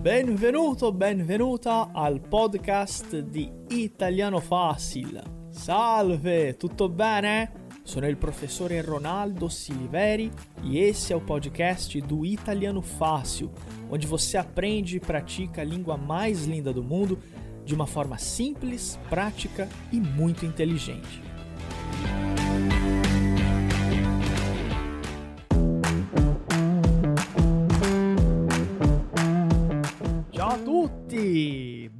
Benvenuto, benvenuta al podcast di Italiano Facile. Salve, tutto bene? Sono il professore Ronaldo Siliveri e esse é o podcast do Italiano Fácil, onde você aprende e pratica a língua mais linda do mundo de uma forma simples, prática e muito inteligente.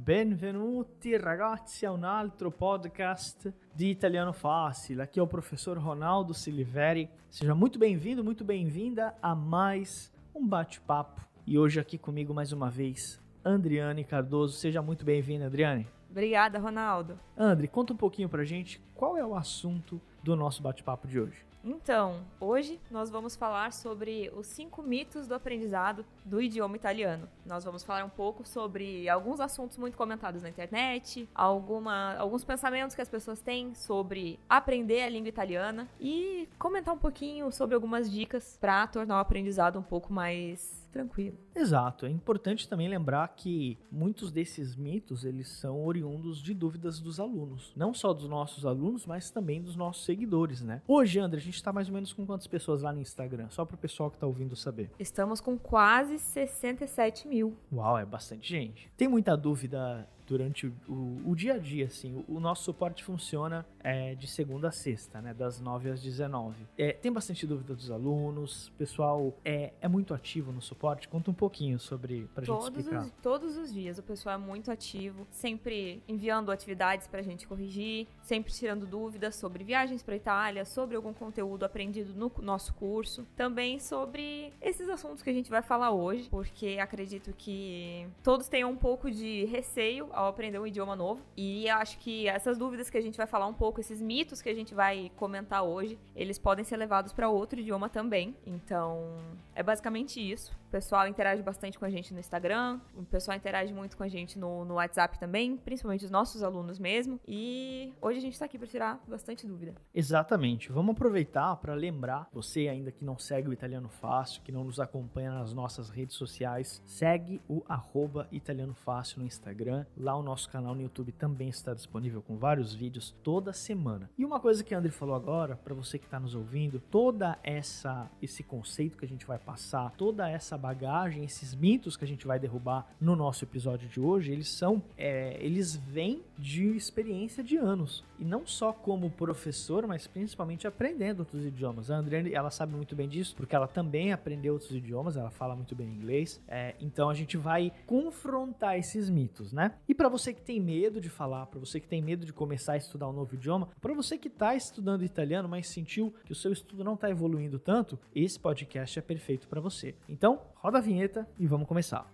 Benvenuti ragazzi a un altro podcast de Italiano Fácil. Aqui é o professor Ronaldo Siliveri. Seja muito bem-vindo, muito bem-vinda a mais um bate-papo. E hoje aqui comigo mais uma vez, Andriane Cardoso. Seja muito bem-vinda, Adriane. Obrigada, Ronaldo. Andri, conta um pouquinho pra gente qual é o assunto do nosso bate-papo de hoje. Então, hoje nós vamos falar sobre os cinco mitos do aprendizado do idioma italiano. Nós vamos falar um pouco sobre alguns assuntos muito comentados na internet, alguma, alguns pensamentos que as pessoas têm sobre aprender a língua italiana e comentar um pouquinho sobre algumas dicas para tornar o aprendizado um pouco mais tranquilo. Exato. É importante também lembrar que muitos desses mitos eles são oriundos de dúvidas dos alunos, não só dos nossos alunos, mas também dos nossos seguidores, né? Hoje, André, a gente está mais ou menos com quantas pessoas lá no Instagram? Só para o pessoal que está ouvindo saber. Estamos com quase 67 mil. Uau, é bastante gente. Tem muita dúvida durante o, o, o, dia a dia, assim. O, o nosso suporte funciona é, de segunda a sexta, né? Das 9 às 19. É, tem bastante dúvida dos alunos, o pessoal é, é muito ativo no suporte. Conta um pouquinho sobre, pra todos gente explicar. Os, todos os dias o pessoal é muito ativo, sempre enviando atividades pra gente corrigir, sempre tirando dúvidas sobre viagens pra Itália, sobre algum conteúdo aprendido no nosso curso, também sobre esses assuntos que a gente vai falar hoje, porque acredito que todos tenham um pouco de receio ao aprender um idioma novo. E acho que essas dúvidas que a gente vai falar um pouco, esses mitos que a gente vai comentar hoje, eles podem ser levados para outro idioma também. Então, é basicamente isso. O pessoal interage bastante com a gente no Instagram, o pessoal interage muito com a gente no, no WhatsApp também, principalmente os nossos alunos mesmo. E hoje a gente está aqui para tirar bastante dúvida. Exatamente. Vamos aproveitar para lembrar você ainda que não segue o Italiano Fácil, que não nos acompanha nas nossas redes sociais, segue o arroba Italiano Fácil no Instagram. Lá o nosso canal no YouTube também está disponível com vários vídeos toda semana. E uma coisa que a André falou agora, para você que está nos ouvindo, toda essa esse conceito que a gente vai passar, toda essa bagagem, esses mitos que a gente vai derrubar no nosso episódio de hoje, eles são, é, eles vêm de experiência de anos e não só como professor, mas principalmente aprendendo outros idiomas. A André, ela sabe muito bem disso porque ela também aprendeu outros idiomas, ela fala muito bem inglês. É, então a gente vai confrontar esses mitos, né? E para você que tem medo de falar, para você que tem medo de começar a estudar um novo idioma, para você que está estudando italiano, mas sentiu que o seu estudo não está evoluindo tanto, esse podcast é perfeito para você. Então, roda a vinheta e vamos começar.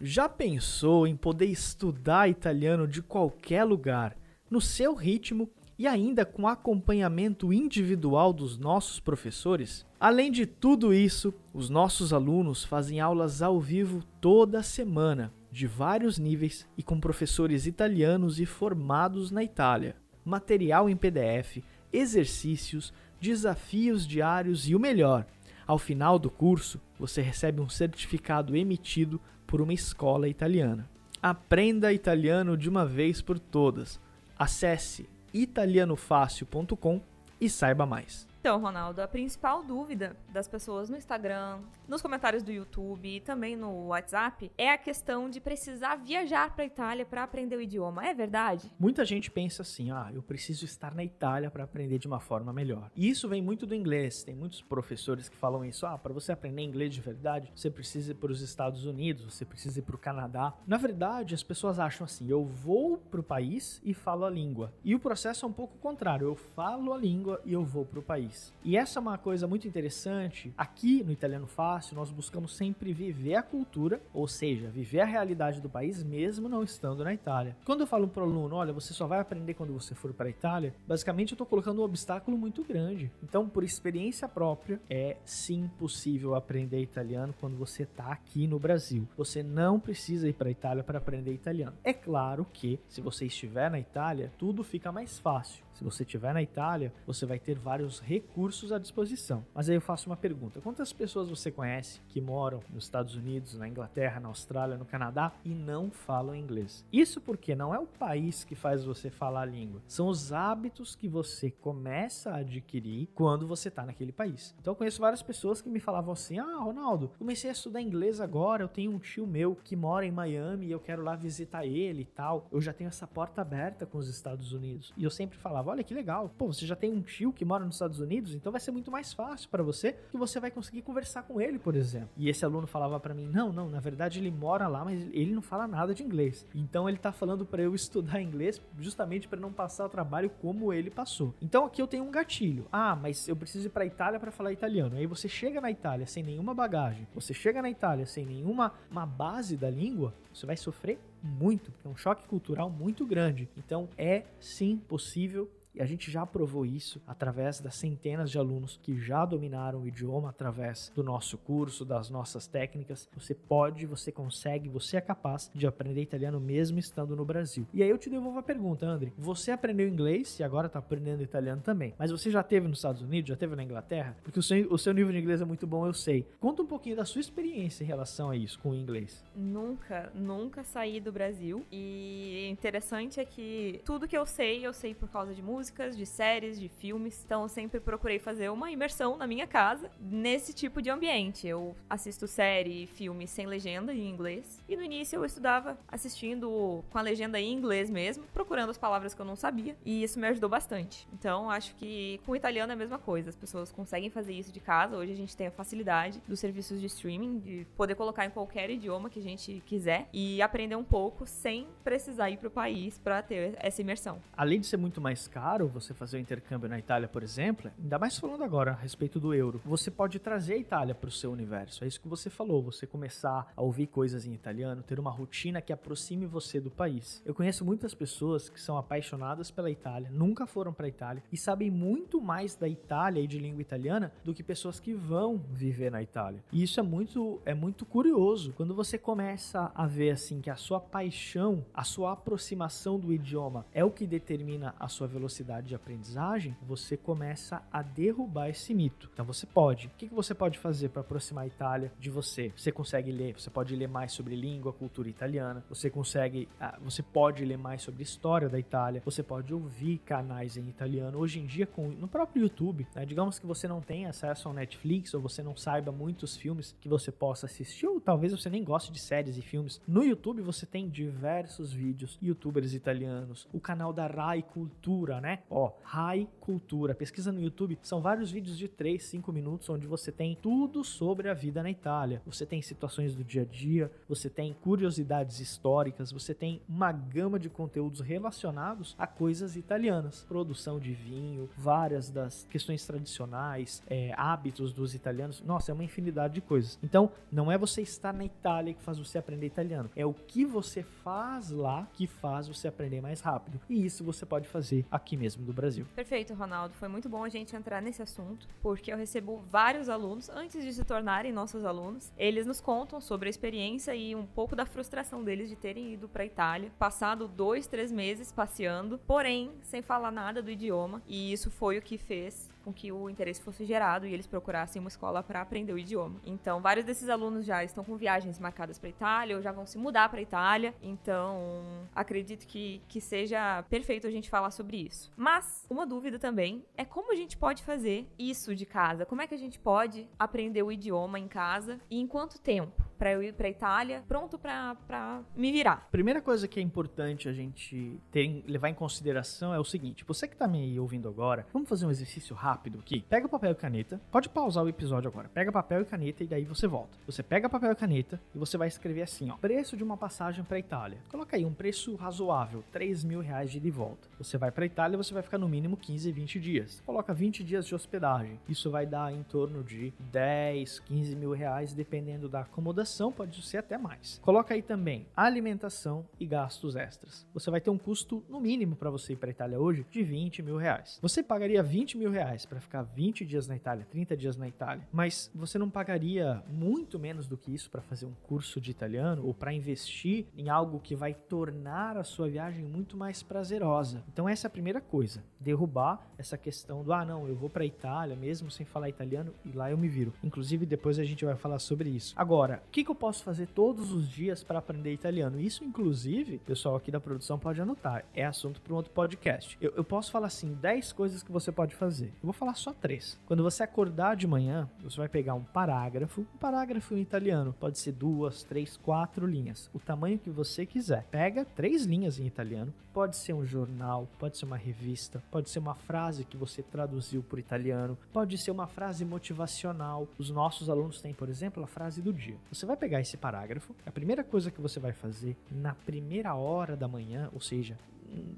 Já pensou em poder estudar italiano de qualquer lugar, no seu ritmo e ainda com acompanhamento individual dos nossos professores? Além de tudo isso, os nossos alunos fazem aulas ao vivo toda semana, de vários níveis e com professores italianos e formados na Itália. Material em PDF, exercícios, desafios diários e o melhor, ao final do curso, você recebe um certificado emitido por uma escola italiana. Aprenda italiano de uma vez por todas. Acesse italianofácil.com e saiba mais. Então, Ronaldo, a principal dúvida das pessoas no Instagram, nos comentários do YouTube e também no WhatsApp é a questão de precisar viajar para a Itália para aprender o idioma. É verdade? Muita gente pensa assim: ah, eu preciso estar na Itália para aprender de uma forma melhor. E isso vem muito do inglês. Tem muitos professores que falam isso: ah, para você aprender inglês de verdade, você precisa ir para os Estados Unidos, você precisa ir para o Canadá. Na verdade, as pessoas acham assim: eu vou para o país e falo a língua. E o processo é um pouco contrário: eu falo a língua e eu vou para o país. País. E essa é uma coisa muito interessante. Aqui no Italiano Fácil, nós buscamos sempre viver a cultura, ou seja, viver a realidade do país mesmo não estando na Itália. Quando eu falo para o aluno, olha, você só vai aprender quando você for para a Itália, basicamente eu estou colocando um obstáculo muito grande. Então, por experiência própria, é sim possível aprender italiano quando você está aqui no Brasil. Você não precisa ir para a Itália para aprender italiano. É claro que, se você estiver na Itália, tudo fica mais fácil. Se você estiver na Itália, você vai ter vários recursos à disposição. Mas aí eu faço uma pergunta: quantas pessoas você conhece que moram nos Estados Unidos, na Inglaterra, na Austrália, no Canadá e não falam inglês? Isso porque não é o país que faz você falar a língua, são os hábitos que você começa a adquirir quando você está naquele país. Então eu conheço várias pessoas que me falavam assim: "Ah, Ronaldo, comecei a estudar inglês agora, eu tenho um tio meu que mora em Miami e eu quero lá visitar ele e tal. Eu já tenho essa porta aberta com os Estados Unidos". E eu sempre falava falava: olha que legal, pô, você já tem um tio que mora nos Estados Unidos, então vai ser muito mais fácil para você que você vai conseguir conversar com ele, por exemplo. E esse aluno falava para mim: não, não, na verdade ele mora lá, mas ele não fala nada de inglês. Então ele tá falando para eu estudar inglês justamente para não passar o trabalho como ele passou. Então aqui eu tenho um gatilho. Ah, mas eu preciso ir para Itália para falar italiano. Aí você chega na Itália sem nenhuma bagagem, você chega na Itália sem nenhuma uma base da língua, você vai sofrer muito, porque é um choque cultural muito grande. Então é sim possível e a gente já provou isso através das centenas de alunos que já dominaram o idioma através do nosso curso, das nossas técnicas. Você pode, você consegue, você é capaz de aprender italiano mesmo estando no Brasil. E aí eu te devolvo a pergunta, André. Você aprendeu inglês e agora está aprendendo italiano também. Mas você já teve nos Estados Unidos, já teve na Inglaterra? Porque o seu, o seu nível de inglês é muito bom, eu sei. Conta um pouquinho da sua experiência em relação a isso com o inglês. Nunca, nunca saí do Brasil. E interessante é que tudo que eu sei, eu sei por causa de música músicas, de séries, de filmes. Então eu sempre procurei fazer uma imersão na minha casa nesse tipo de ambiente. Eu assisto série e filme sem legenda em inglês. E no início eu estudava assistindo com a legenda em inglês mesmo, procurando as palavras que eu não sabia. E isso me ajudou bastante. Então acho que com o italiano é a mesma coisa. As pessoas conseguem fazer isso de casa. Hoje a gente tem a facilidade dos serviços de streaming, de poder colocar em qualquer idioma que a gente quiser e aprender um pouco sem precisar ir para o país para ter essa imersão. Além de ser muito mais caro, caro você fazer o intercâmbio na Itália, por exemplo, ainda mais falando agora a respeito do euro, você pode trazer a Itália para o seu universo. É isso que você falou, você começar a ouvir coisas em italiano, ter uma rotina que aproxime você do país. Eu conheço muitas pessoas que são apaixonadas pela Itália, nunca foram para a Itália e sabem muito mais da Itália e de língua italiana do que pessoas que vão viver na Itália. E isso é muito é muito curioso quando você começa a ver assim que a sua paixão, a sua aproximação do idioma é o que determina a sua velocidade velocidade de aprendizagem, você começa a derrubar esse mito. Então você pode. O que você pode fazer para aproximar a Itália de você? Você consegue ler, você pode ler mais sobre língua, cultura italiana, você consegue, ah, você pode ler mais sobre história da Itália, você pode ouvir canais em italiano. Hoje em dia, com, no próprio YouTube, né? digamos que você não tenha acesso ao Netflix ou você não saiba muitos filmes que você possa assistir, ou talvez você nem goste de séries e filmes. No YouTube você tem diversos vídeos, youtubers italianos, o canal da Rai Cultura, né? Ó, Rai Cultura. Pesquisa no YouTube, são vários vídeos de 3, 5 minutos onde você tem tudo sobre a vida na Itália. Você tem situações do dia a dia, você tem curiosidades históricas, você tem uma gama de conteúdos relacionados a coisas italianas. Produção de vinho, várias das questões tradicionais, é, hábitos dos italianos. Nossa, é uma infinidade de coisas. Então, não é você estar na Itália que faz você aprender italiano. É o que você faz lá que faz você aprender mais rápido. E isso você pode fazer aqui aqui mesmo do Brasil. Perfeito, Ronaldo. Foi muito bom a gente entrar nesse assunto, porque eu recebo vários alunos, antes de se tornarem nossos alunos, eles nos contam sobre a experiência e um pouco da frustração deles de terem ido para Itália, passado dois, três meses passeando, porém sem falar nada do idioma, e isso foi o que fez com que o interesse fosse gerado e eles procurassem uma escola para aprender o idioma. Então, vários desses alunos já estão com viagens marcadas para Itália ou já vão se mudar para Itália. Então, acredito que, que seja perfeito a gente falar sobre isso. Mas, uma dúvida também é como a gente pode fazer isso de casa? Como é que a gente pode aprender o idioma em casa e em quanto tempo? Para eu ir para Itália, pronto para me virar. Primeira coisa que é importante a gente ter, levar em consideração é o seguinte: você que tá me ouvindo agora, vamos fazer um exercício rápido aqui. Pega papel e caneta, pode pausar o episódio agora. Pega papel e caneta e daí você volta. Você pega papel e caneta e você vai escrever assim, ó: preço de uma passagem para Itália. Coloca aí um preço razoável, 3 mil reais de ida e volta. Você vai para Itália, você vai ficar no mínimo 15, 20 dias. Coloca 20 dias de hospedagem. Isso vai dar em torno de 10, 15 mil reais, dependendo da acomodação, pode ser até mais. Coloca aí também alimentação e gastos extras. Você vai ter um custo, no mínimo, para você ir para Itália hoje, de 20 mil reais. Você pagaria 20 mil reais para ficar 20 dias na Itália, 30 dias na Itália, mas você não pagaria muito menos do que isso para fazer um curso de italiano ou para investir em algo que vai tornar a sua viagem muito mais prazerosa. Então essa é a primeira coisa, derrubar essa questão do ah não, eu vou para Itália mesmo sem falar italiano e lá eu me viro. Inclusive depois a gente vai falar sobre isso. Agora, que, que eu posso fazer todos os dias para aprender italiano? Isso inclusive, pessoal aqui da produção pode anotar, é assunto para um outro podcast. Eu, eu posso falar assim 10 coisas que você pode fazer. Eu vou falar só três. Quando você acordar de manhã, você vai pegar um parágrafo, um parágrafo em italiano, pode ser duas, três, quatro linhas, o tamanho que você quiser. Pega três linhas em italiano, pode ser um jornal, pode ser uma revista, pode ser uma frase que você traduziu por italiano, pode ser uma frase motivacional. Os nossos alunos têm, por exemplo, a frase do dia. Você vai pegar esse parágrafo, a primeira coisa que você vai fazer na primeira hora da manhã, ou seja,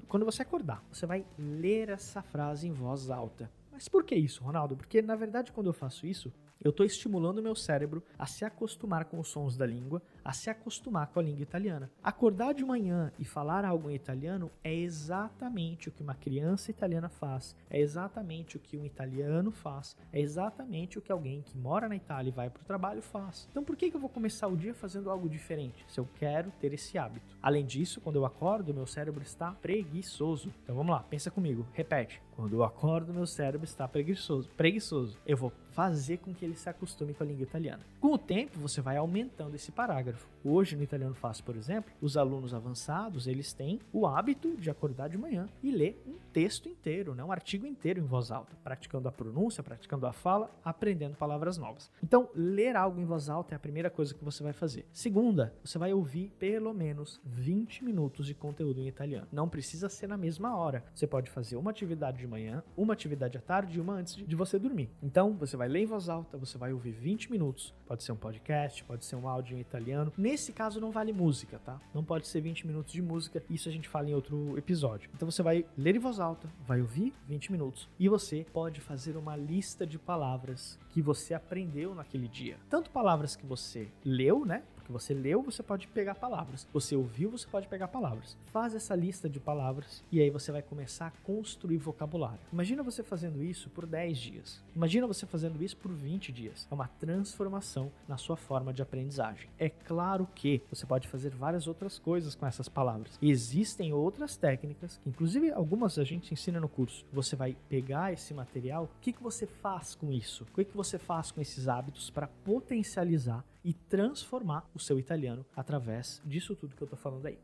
quando você acordar, você vai ler essa frase em voz alta. Mas por que isso, Ronaldo? Porque na verdade, quando eu faço isso, eu estou estimulando o meu cérebro a se acostumar com os sons da língua, a se acostumar com a língua italiana. Acordar de manhã e falar algo em italiano é exatamente o que uma criança italiana faz, é exatamente o que um italiano faz, é exatamente o que alguém que mora na Itália e vai para o trabalho faz. Então por que, que eu vou começar o dia fazendo algo diferente, se eu quero ter esse hábito? Além disso, quando eu acordo, meu cérebro está preguiçoso. Então vamos lá, pensa comigo, repete. Quando eu acordo, meu cérebro está preguiçoso. Preguiçoso. Eu vou fazer com que ele se acostume com a língua italiana. Com o tempo, você vai aumentando esse parágrafo. Hoje, no Italiano Fácil, por exemplo, os alunos avançados, eles têm o hábito de acordar de manhã e ler um texto inteiro, né? um artigo inteiro em voz alta, praticando a pronúncia, praticando a fala, aprendendo palavras novas. Então, ler algo em voz alta é a primeira coisa que você vai fazer. Segunda, você vai ouvir pelo menos 20 minutos de conteúdo em italiano. Não precisa ser na mesma hora. Você pode fazer uma atividade de manhã, uma atividade à tarde e uma antes de você dormir. Então, você vai ler em voz alta, você vai ouvir 20 minutos. Pode ser um podcast, pode ser um áudio em italiano. Nesse caso, não vale música, tá? Não pode ser 20 minutos de música. Isso a gente fala em outro episódio. Então, você vai ler em voz alta, vai ouvir 20 minutos e você pode fazer uma lista de palavras que você aprendeu naquele dia. Tanto palavras que você leu, né? Que você leu, você pode pegar palavras. Você ouviu, você pode pegar palavras. Faz essa lista de palavras e aí você vai começar a construir vocabulário. Imagina você fazendo isso por 10 dias. Imagina você fazendo isso por 20 dias. É uma transformação na sua forma de aprendizagem. É claro que você pode fazer várias outras coisas com essas palavras. Existem outras técnicas, que inclusive algumas a gente ensina no curso. Você vai pegar esse material, o que, que você faz com isso? O que, que você faz com esses hábitos para potencializar e transformar o seu italiano através disso tudo que eu tô falando aí.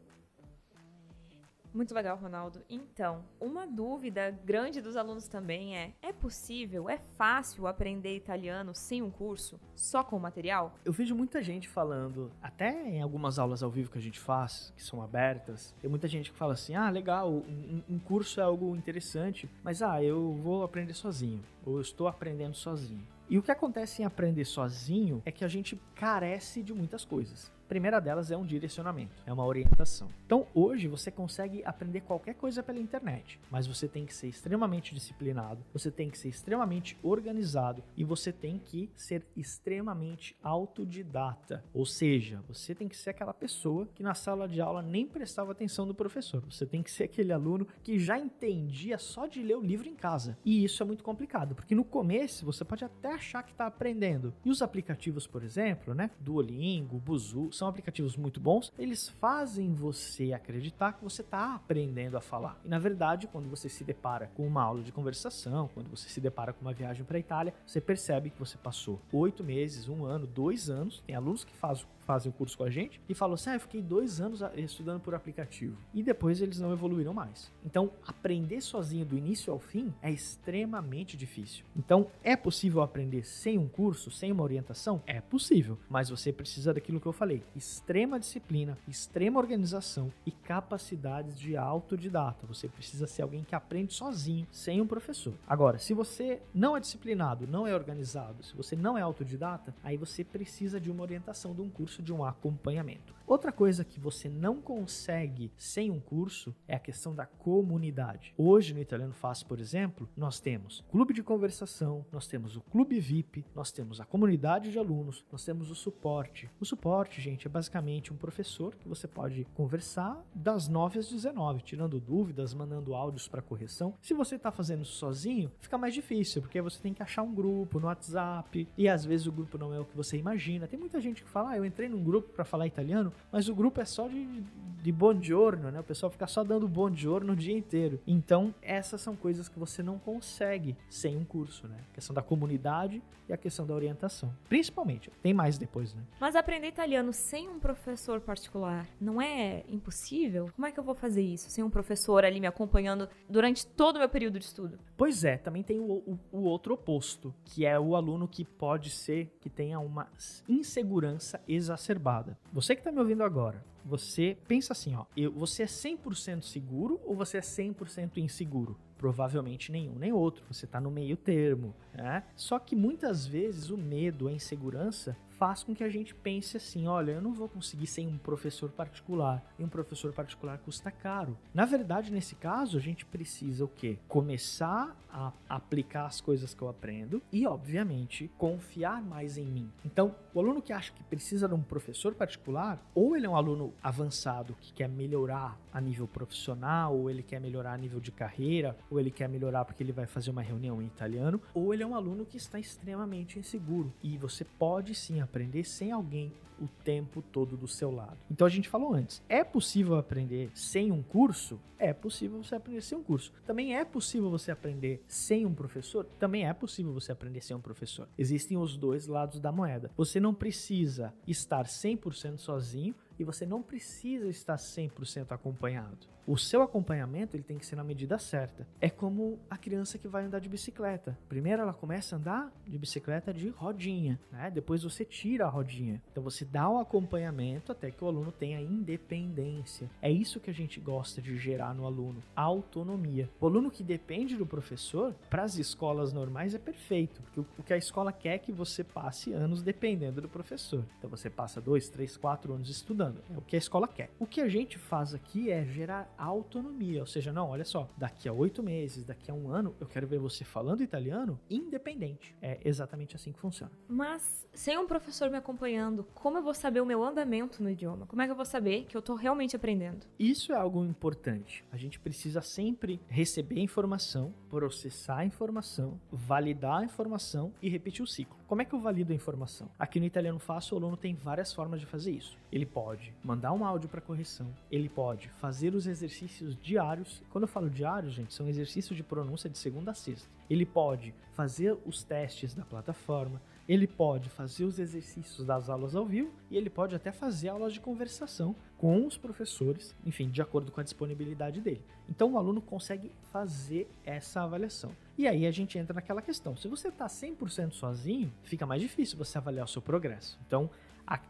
Muito legal, Ronaldo. Então, uma dúvida grande dos alunos também é: é possível, é fácil aprender italiano sem um curso, só com o material? Eu vejo muita gente falando, até em algumas aulas ao vivo que a gente faz, que são abertas, tem muita gente que fala assim: ah, legal, um, um curso é algo interessante, mas ah, eu vou aprender sozinho, ou eu estou aprendendo sozinho. E o que acontece em aprender sozinho é que a gente carece de muitas coisas primeira delas é um direcionamento, é uma orientação. Então, hoje você consegue aprender qualquer coisa pela internet, mas você tem que ser extremamente disciplinado, você tem que ser extremamente organizado e você tem que ser extremamente autodidata. Ou seja, você tem que ser aquela pessoa que na sala de aula nem prestava atenção do professor. Você tem que ser aquele aluno que já entendia só de ler o livro em casa. E isso é muito complicado, porque no começo você pode até achar que está aprendendo. E os aplicativos, por exemplo, né, Duolingo, Buzu, são aplicativos muito bons, eles fazem você acreditar que você está aprendendo a falar. E na verdade, quando você se depara com uma aula de conversação, quando você se depara com uma viagem para a Itália, você percebe que você passou oito meses, um ano, dois anos. Tem alunos que fazem fazem o curso com a gente e falam assim: ah, eu fiquei dois anos estudando por aplicativo. E depois eles não evoluíram mais. Então, aprender sozinho do início ao fim é extremamente difícil. Então, é possível aprender sem um curso, sem uma orientação? É possível, mas você precisa daquilo que eu falei: extrema disciplina, extrema organização e capacidades de autodidata. Você precisa ser alguém que aprende sozinho, sem um professor. Agora, se você não é disciplinado, não é organizado, se você não é autodidata, aí você precisa de uma orientação de um curso curso de um acompanhamento. Outra coisa que você não consegue sem um curso é a questão da comunidade. Hoje no Italiano Fácil, por exemplo, nós temos clube de conversação, nós temos o clube VIP, nós temos a comunidade de alunos, nós temos o suporte. O suporte, gente, é basicamente um professor que você pode conversar das 9 às 19, tirando dúvidas, mandando áudios para correção. Se você está fazendo isso sozinho, fica mais difícil, porque você tem que achar um grupo no WhatsApp e às vezes o grupo não é o que você imagina. Tem muita gente que fala: "Ah, eu entrei num grupo para falar italiano, mas o grupo é só de, de buongiorno, né? O pessoal fica só dando buongiorno o dia inteiro. Então, essas são coisas que você não consegue sem um curso, né? A questão da comunidade e a questão da orientação. Principalmente. Tem mais depois, né? Mas aprender italiano sem um professor particular não é impossível? Como é que eu vou fazer isso sem um professor ali me acompanhando durante todo o meu período de estudo? Pois é, também tem o, o, o outro oposto, que é o aluno que pode ser que tenha uma insegurança exacerbada. Você que está me ouvindo agora, você pensa assim, ó, eu, você é 100% seguro ou você é 100% inseguro? Provavelmente nenhum nem outro, você está no meio termo. Né? Só que muitas vezes o medo, a insegurança faz com que a gente pense assim: olha, eu não vou conseguir sem um professor particular. E um professor particular custa caro. Na verdade, nesse caso, a gente precisa o quê? Começar a aplicar as coisas que eu aprendo e, obviamente, confiar mais em mim. Então, o aluno que acha que precisa de um professor particular, ou ele é um aluno avançado que quer melhorar a nível profissional, ou ele quer melhorar a nível de carreira, ou ele quer melhorar porque ele vai fazer uma reunião em italiano, ou ele é um aluno que está extremamente inseguro. E você pode sim aprender sem alguém o tempo todo do seu lado. Então a gente falou antes, é possível aprender sem um curso? É possível você aprender sem um curso. Também é possível você aprender sem um professor? Também é possível você aprender sem um professor. Existem os dois lados da moeda. Você não precisa estar 100% sozinho e você não precisa estar 100% acompanhado. O seu acompanhamento ele tem que ser na medida certa. É como a criança que vai andar de bicicleta. Primeiro ela começa a andar de bicicleta de rodinha, né? Depois você tira a rodinha. Então você dá o acompanhamento até que o aluno tenha independência. É isso que a gente gosta de gerar no aluno, autonomia. O aluno que depende do professor, para as escolas normais é perfeito, porque o que a escola quer é que você passe anos dependendo do professor. Então você passa dois, três, quatro anos estudando. É o que a escola quer. O que a gente faz aqui é gerar autonomia. Ou seja, não, olha só, daqui a oito meses, daqui a um ano, eu quero ver você falando italiano independente. É exatamente assim que funciona. Mas sem um professor me acompanhando, como eu vou saber o meu andamento no idioma? Como é que eu vou saber que eu tô realmente aprendendo? Isso é algo importante. A gente precisa sempre receber informação, processar a informação, validar a informação e repetir o ciclo. Como é que eu valido a informação? Aqui no Italiano Fácil, o aluno tem várias formas de fazer isso. Ele pode mandar um áudio para correção, ele pode fazer os exercícios diários. Quando eu falo diários, gente, são exercícios de pronúncia de segunda a sexta. Ele pode fazer os testes da plataforma, ele pode fazer os exercícios das aulas ao vivo e ele pode até fazer aulas de conversação com os professores, enfim, de acordo com a disponibilidade dele. Então o aluno consegue fazer essa avaliação. E aí a gente entra naquela questão: se você está 100% sozinho, fica mais difícil você avaliar o seu progresso. Então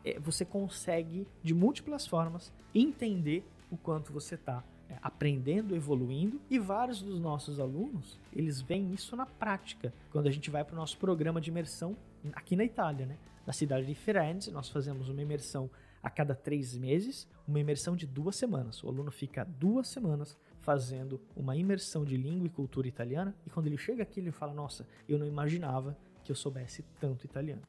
é, você consegue, de múltiplas formas, entender o quanto você está é, aprendendo, evoluindo e vários dos nossos alunos eles veem isso na prática quando a gente vai para o nosso programa de imersão aqui na Itália, né? Na cidade de Firenze nós fazemos uma imersão a cada três meses, uma imersão de duas semanas. O aluno fica duas semanas fazendo uma imersão de língua e cultura italiana e quando ele chega aqui ele fala: Nossa, eu não imaginava que eu soubesse tanto italiano.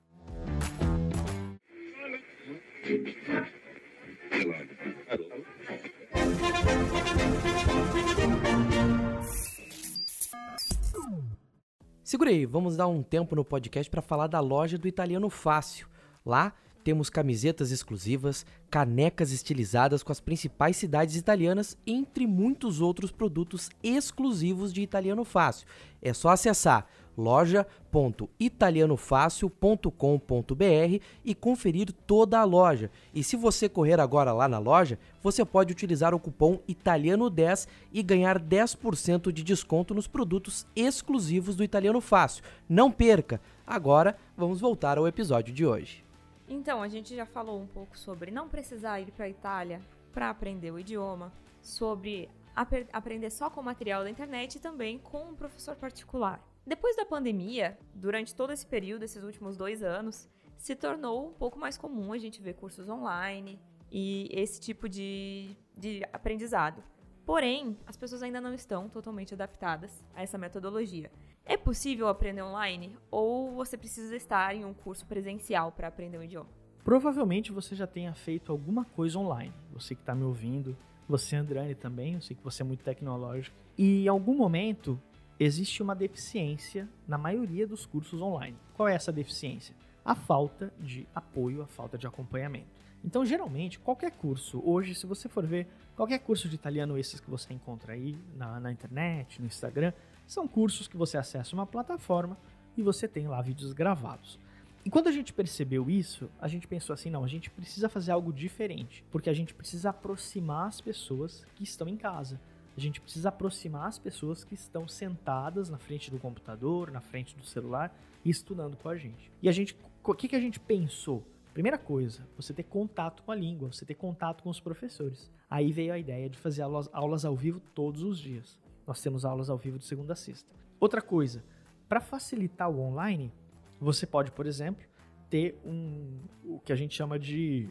Segura aí, vamos dar um tempo no podcast para falar da loja do Italiano Fácil. Lá temos camisetas exclusivas, canecas estilizadas com as principais cidades italianas, entre muitos outros produtos exclusivos de Italiano Fácil. É só acessar loja.italianofácil.com.br e conferir toda a loja. E se você correr agora lá na loja, você pode utilizar o cupom Italiano10 e ganhar 10% de desconto nos produtos exclusivos do Italiano Fácil. Não perca! Agora vamos voltar ao episódio de hoje. Então, a gente já falou um pouco sobre não precisar ir para a Itália para aprender o idioma, sobre ap aprender só com material da internet e também com um professor particular. Depois da pandemia, durante todo esse período, esses últimos dois anos, se tornou um pouco mais comum a gente ver cursos online e esse tipo de, de aprendizado. Porém, as pessoas ainda não estão totalmente adaptadas a essa metodologia. É possível aprender online ou você precisa estar em um curso presencial para aprender um idioma? Provavelmente você já tenha feito alguma coisa online. Você que está me ouvindo, você, Andrane, também, eu sei que você é muito tecnológico. E em algum momento existe uma deficiência na maioria dos cursos online. Qual é essa deficiência? A falta de apoio, a falta de acompanhamento. Então, geralmente, qualquer curso, hoje, se você for ver qualquer curso de italiano, esses que você encontra aí na, na internet, no Instagram, são cursos que você acessa uma plataforma e você tem lá vídeos gravados. E quando a gente percebeu isso, a gente pensou assim: não, a gente precisa fazer algo diferente, porque a gente precisa aproximar as pessoas que estão em casa. A gente precisa aproximar as pessoas que estão sentadas na frente do computador, na frente do celular estudando com a gente. E a gente, o que, que a gente pensou? Primeira coisa, você ter contato com a língua, você ter contato com os professores. Aí veio a ideia de fazer aulas, aulas ao vivo todos os dias. Nós temos aulas ao vivo de segunda a sexta. Outra coisa, para facilitar o online, você pode, por exemplo, ter um o que a gente chama de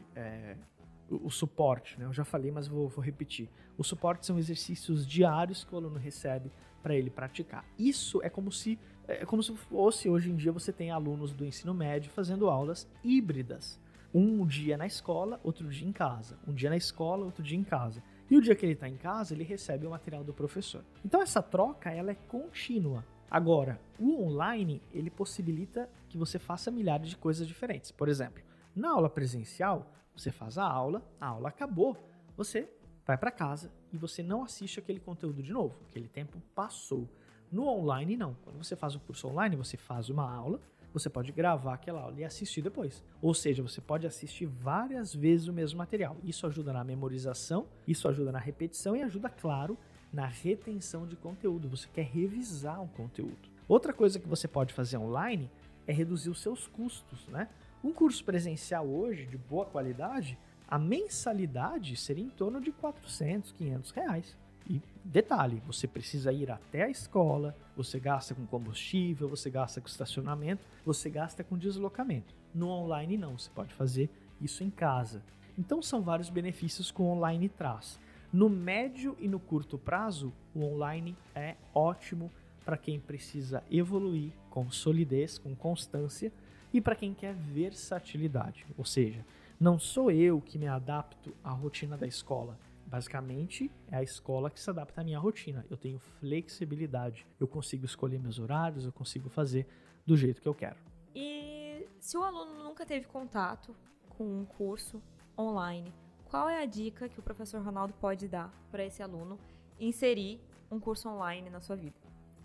o, suporte. Né? Eu já falei, mas vou, vou repetir. O suporte são exercícios diários que o aluno recebe para ele praticar. Isso é como se é como se fosse hoje em dia você tem alunos do ensino médio fazendo aulas híbridas. Um dia na escola, outro dia em casa. Um dia na escola, outro dia em casa. E o dia que ele está em casa, ele recebe o material do professor. Então essa troca ela é contínua. Agora, o online ele possibilita que você faça milhares de coisas diferentes. Por exemplo, na aula presencial, você faz a aula, a aula acabou, você vai para casa e você não assiste aquele conteúdo de novo, aquele tempo passou. No online, não. Quando você faz um curso online, você faz uma aula, você pode gravar aquela aula e assistir depois. Ou seja, você pode assistir várias vezes o mesmo material. Isso ajuda na memorização, isso ajuda na repetição e ajuda, claro, na retenção de conteúdo. Você quer revisar um conteúdo. Outra coisa que você pode fazer online é reduzir os seus custos, né? Um curso presencial hoje, de boa qualidade, a mensalidade seria em torno de 400, 500 reais. E detalhe, você precisa ir até a escola, você gasta com combustível, você gasta com estacionamento, você gasta com deslocamento. No online não, você pode fazer isso em casa. Então são vários benefícios que o online traz. No médio e no curto prazo, o online é ótimo para quem precisa evoluir com solidez, com constância e para quem quer versatilidade. Ou seja, não sou eu que me adapto à rotina da escola Basicamente, é a escola que se adapta à minha rotina. Eu tenho flexibilidade. Eu consigo escolher meus horários, eu consigo fazer do jeito que eu quero. E se o aluno nunca teve contato com um curso online, qual é a dica que o professor Ronaldo pode dar para esse aluno inserir um curso online na sua vida?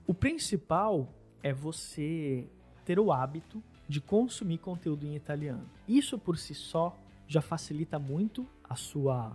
O principal é você ter o hábito de consumir conteúdo em italiano. Isso por si só já facilita muito a sua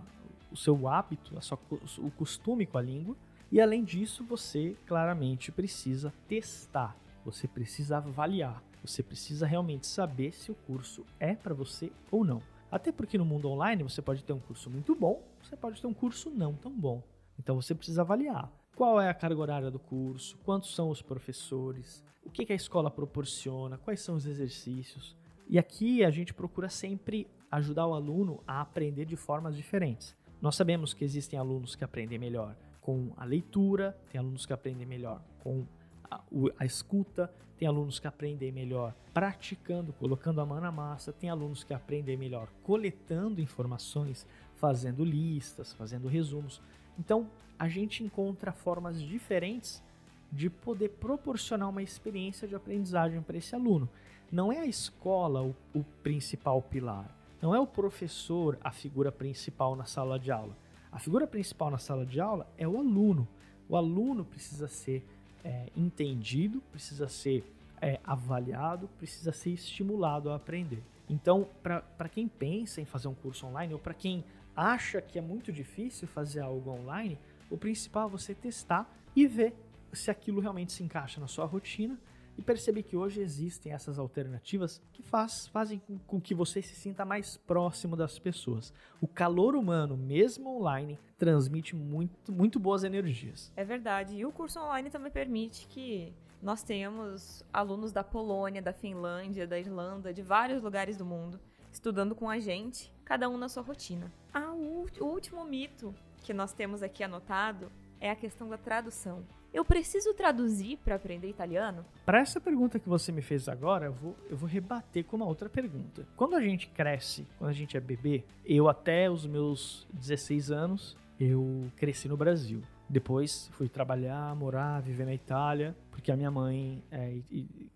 o seu hábito, a sua, o costume com a língua. E além disso, você claramente precisa testar, você precisa avaliar, você precisa realmente saber se o curso é para você ou não. Até porque no mundo online você pode ter um curso muito bom, você pode ter um curso não tão bom. Então você precisa avaliar qual é a carga horária do curso, quantos são os professores, o que, que a escola proporciona, quais são os exercícios. E aqui a gente procura sempre ajudar o aluno a aprender de formas diferentes. Nós sabemos que existem alunos que aprendem melhor com a leitura, tem alunos que aprendem melhor com a, a, escuta, tem alunos que aprendem melhor praticando, colocando a mão na massa, tem alunos que aprendem melhor coletando informações, fazendo listas, fazendo resumos. Então, a gente encontra formas diferentes de poder proporcionar uma experiência de aprendizagem para esse aluno. Não é a escola o, o principal pilar não é o professor a figura principal na sala de aula. A figura principal na sala de aula é o aluno. O aluno precisa ser é, entendido, precisa ser é, avaliado, precisa ser estimulado a aprender. Então, para quem pensa em fazer um curso online ou para quem acha que é muito difícil fazer algo online, o principal é você testar e ver se aquilo realmente se encaixa na sua rotina e perceber que hoje existem essas alternativas que faz, fazem com, com, que você se sinta mais próximo das pessoas. O calor humano, mesmo online, transmite muito, muito boas energias. É verdade. E o curso online também permite que nós tenhamos alunos da Polônia, da Finlândia, da Irlanda, de vários lugares do mundo, estudando com a gente, cada um na sua rotina. Ah, o, último mito que nós temos aqui anotado é a questão da tradução. Eu preciso traduzir para aprender italiano? Para essa pergunta que você me fez agora, eu vou, eu vou rebater com uma outra pergunta. Quando a gente cresce, quando a gente é bebê, eu até os meus 16 anos, eu cresci no Brasil. Depois fui trabalhar, morar, viver na Itália, porque a minha mãe é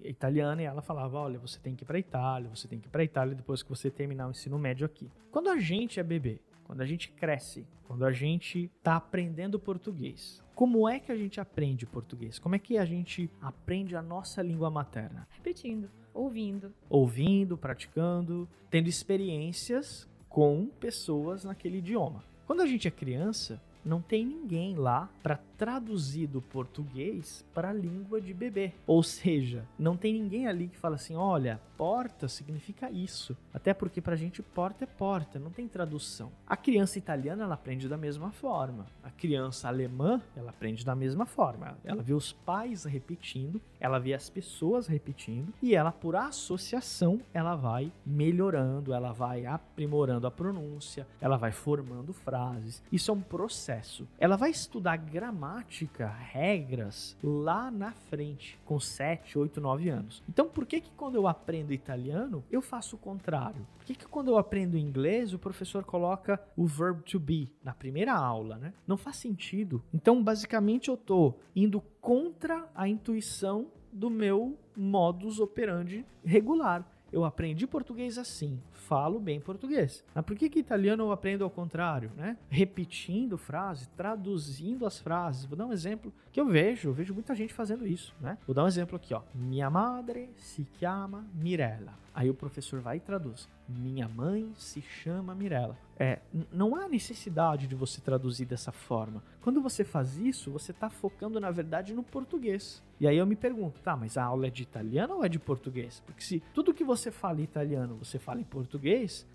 italiana e ela falava: olha, você tem que ir para Itália, você tem que ir para Itália depois que você terminar o ensino médio aqui. Quando a gente é bebê, quando a gente cresce, quando a gente está aprendendo português, como é que a gente aprende português? Como é que a gente aprende a nossa língua materna? Repetindo, ouvindo. Ouvindo, praticando, tendo experiências com pessoas naquele idioma. Quando a gente é criança, não tem ninguém lá para traduzir do português para a língua de bebê. Ou seja, não tem ninguém ali que fala assim: olha, porta significa isso. Até porque para a gente porta é porta, não tem tradução. A criança italiana ela aprende da mesma forma. A criança alemã ela aprende da mesma forma. Ela vê os pais repetindo, ela vê as pessoas repetindo e ela, por associação, ela vai melhorando, ela vai aprimorando a pronúncia, ela vai formando frases. Isso é um processo. Ela vai estudar gramática gramática, regras lá na frente, com 7, 8, 9 anos. Então, por que que quando eu aprendo italiano, eu faço o contrário? Por que que quando eu aprendo inglês, o professor coloca o verb to be na primeira aula, né? Não faz sentido. Então, basicamente, eu tô indo contra a intuição do meu modus operandi regular. Eu aprendi português assim, falo bem português. Mas por que que italiano eu aprendo ao contrário, né? Repetindo frases, traduzindo as frases. Vou dar um exemplo que eu vejo, eu vejo muita gente fazendo isso, né? Vou dar um exemplo aqui, ó. Minha madre se chama Mirella. Aí o professor vai e traduz. Minha mãe se chama Mirella. É, não há necessidade de você traduzir dessa forma. Quando você faz isso, você está focando na verdade no português. E aí eu me pergunto, tá, mas a aula é de italiano ou é de português? Porque se tudo que você fala em italiano você fala em português,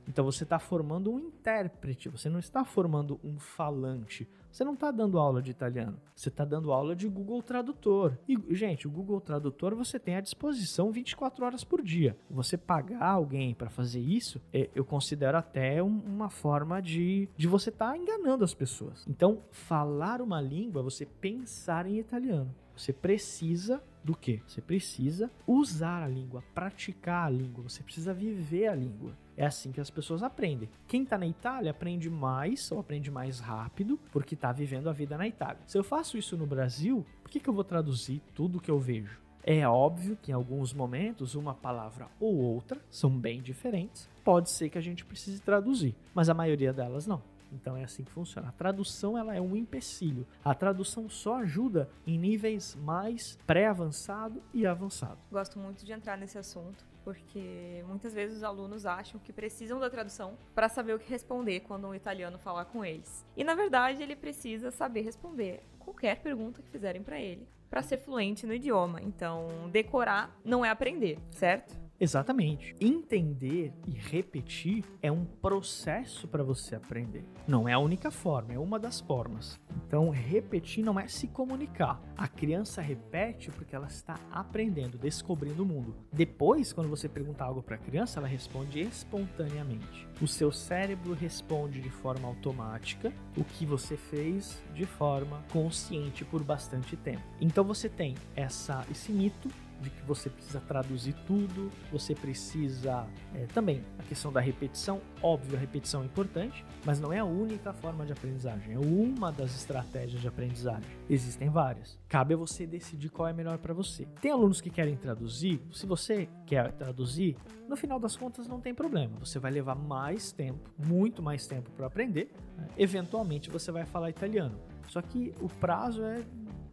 então você está formando um intérprete, você não está formando um falante. Você não está dando aula de italiano, você está dando aula de Google Tradutor. E, gente, o Google Tradutor você tem à disposição 24 horas por dia. Você pagar alguém para fazer isso, é, eu considero até uma forma de, de você estar tá enganando as pessoas. Então, falar uma língua você pensar em italiano. Você precisa do que? Você precisa usar a língua, praticar a língua, você precisa viver a língua. É assim que as pessoas aprendem. Quem está na Itália aprende mais ou aprende mais rápido porque está vivendo a vida na Itália. Se eu faço isso no Brasil, por que, que eu vou traduzir tudo que eu vejo? É óbvio que em alguns momentos uma palavra ou outra são bem diferentes. Pode ser que a gente precise traduzir, mas a maioria delas não. Então é assim que funciona. A tradução ela é um empecilho. A tradução só ajuda em níveis mais pré-avançado e avançado. Gosto muito de entrar nesse assunto porque muitas vezes os alunos acham que precisam da tradução para saber o que responder quando um italiano falar com eles. E na verdade, ele precisa saber responder qualquer pergunta que fizerem para ele para ser fluente no idioma. Então, decorar não é aprender, certo? Exatamente. Entender e repetir é um processo para você aprender. Não é a única forma, é uma das formas. Então, repetir não é se comunicar. A criança repete porque ela está aprendendo, descobrindo o mundo. Depois, quando você pergunta algo para a criança, ela responde espontaneamente. O seu cérebro responde de forma automática o que você fez de forma consciente por bastante tempo. Então, você tem essa, esse mito de que você precisa traduzir tudo, você precisa é, também a questão da repetição. Óbvio, a repetição é importante, mas não é a única forma de aprendizagem, é uma das estratégias de aprendizagem. Existem várias. Cabe a você decidir qual é melhor para você. Tem alunos que querem traduzir, se você quer traduzir, no final das contas não tem problema. Você vai levar mais tempo, muito mais tempo para aprender. Né? Eventualmente você vai falar italiano. Só que o prazo é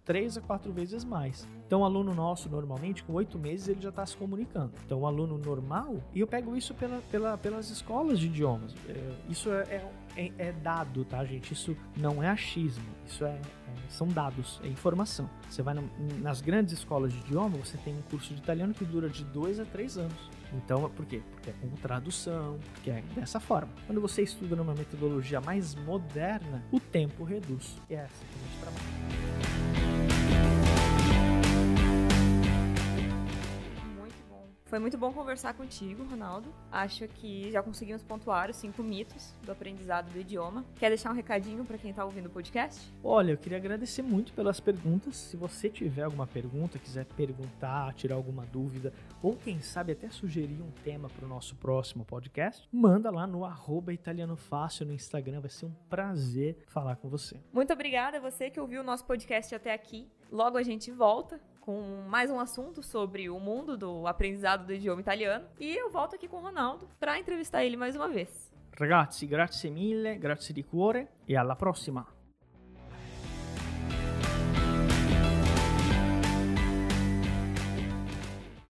três a quatro vezes mais. Então, o aluno nosso, normalmente, com oito meses, ele já está se comunicando. Então, o aluno normal, e eu pego isso pela, pela, pelas escolas de idiomas. É, isso é, é, é, é, dado, tá, gente? Isso não é achismo. Isso é, é são dados, é informação. Você vai na, nas grandes escolas de idioma, você tem um curso de italiano que dura de dois a três anos. Então, por quê? Porque é com tradução, porque é dessa forma. Quando você estuda numa metodologia mais moderna, o tempo reduz. E é essa que a gente trabalha. Foi muito bom conversar contigo, Ronaldo. Acho que já conseguimos pontuar os cinco mitos do aprendizado do idioma. Quer deixar um recadinho para quem está ouvindo o podcast? Olha, eu queria agradecer muito pelas perguntas. Se você tiver alguma pergunta, quiser perguntar, tirar alguma dúvida, ou quem sabe até sugerir um tema para o nosso próximo podcast, manda lá no arroba italiano fácil no Instagram. Vai ser um prazer falar com você. Muito obrigada a você que ouviu o nosso podcast até aqui. Logo a gente volta com mais um assunto sobre o mundo do aprendizado do idioma italiano. E eu volto aqui com o Ronaldo para entrevistar ele mais uma vez. Ragazzi, grazie mille, grazie di cuore e alla prossima!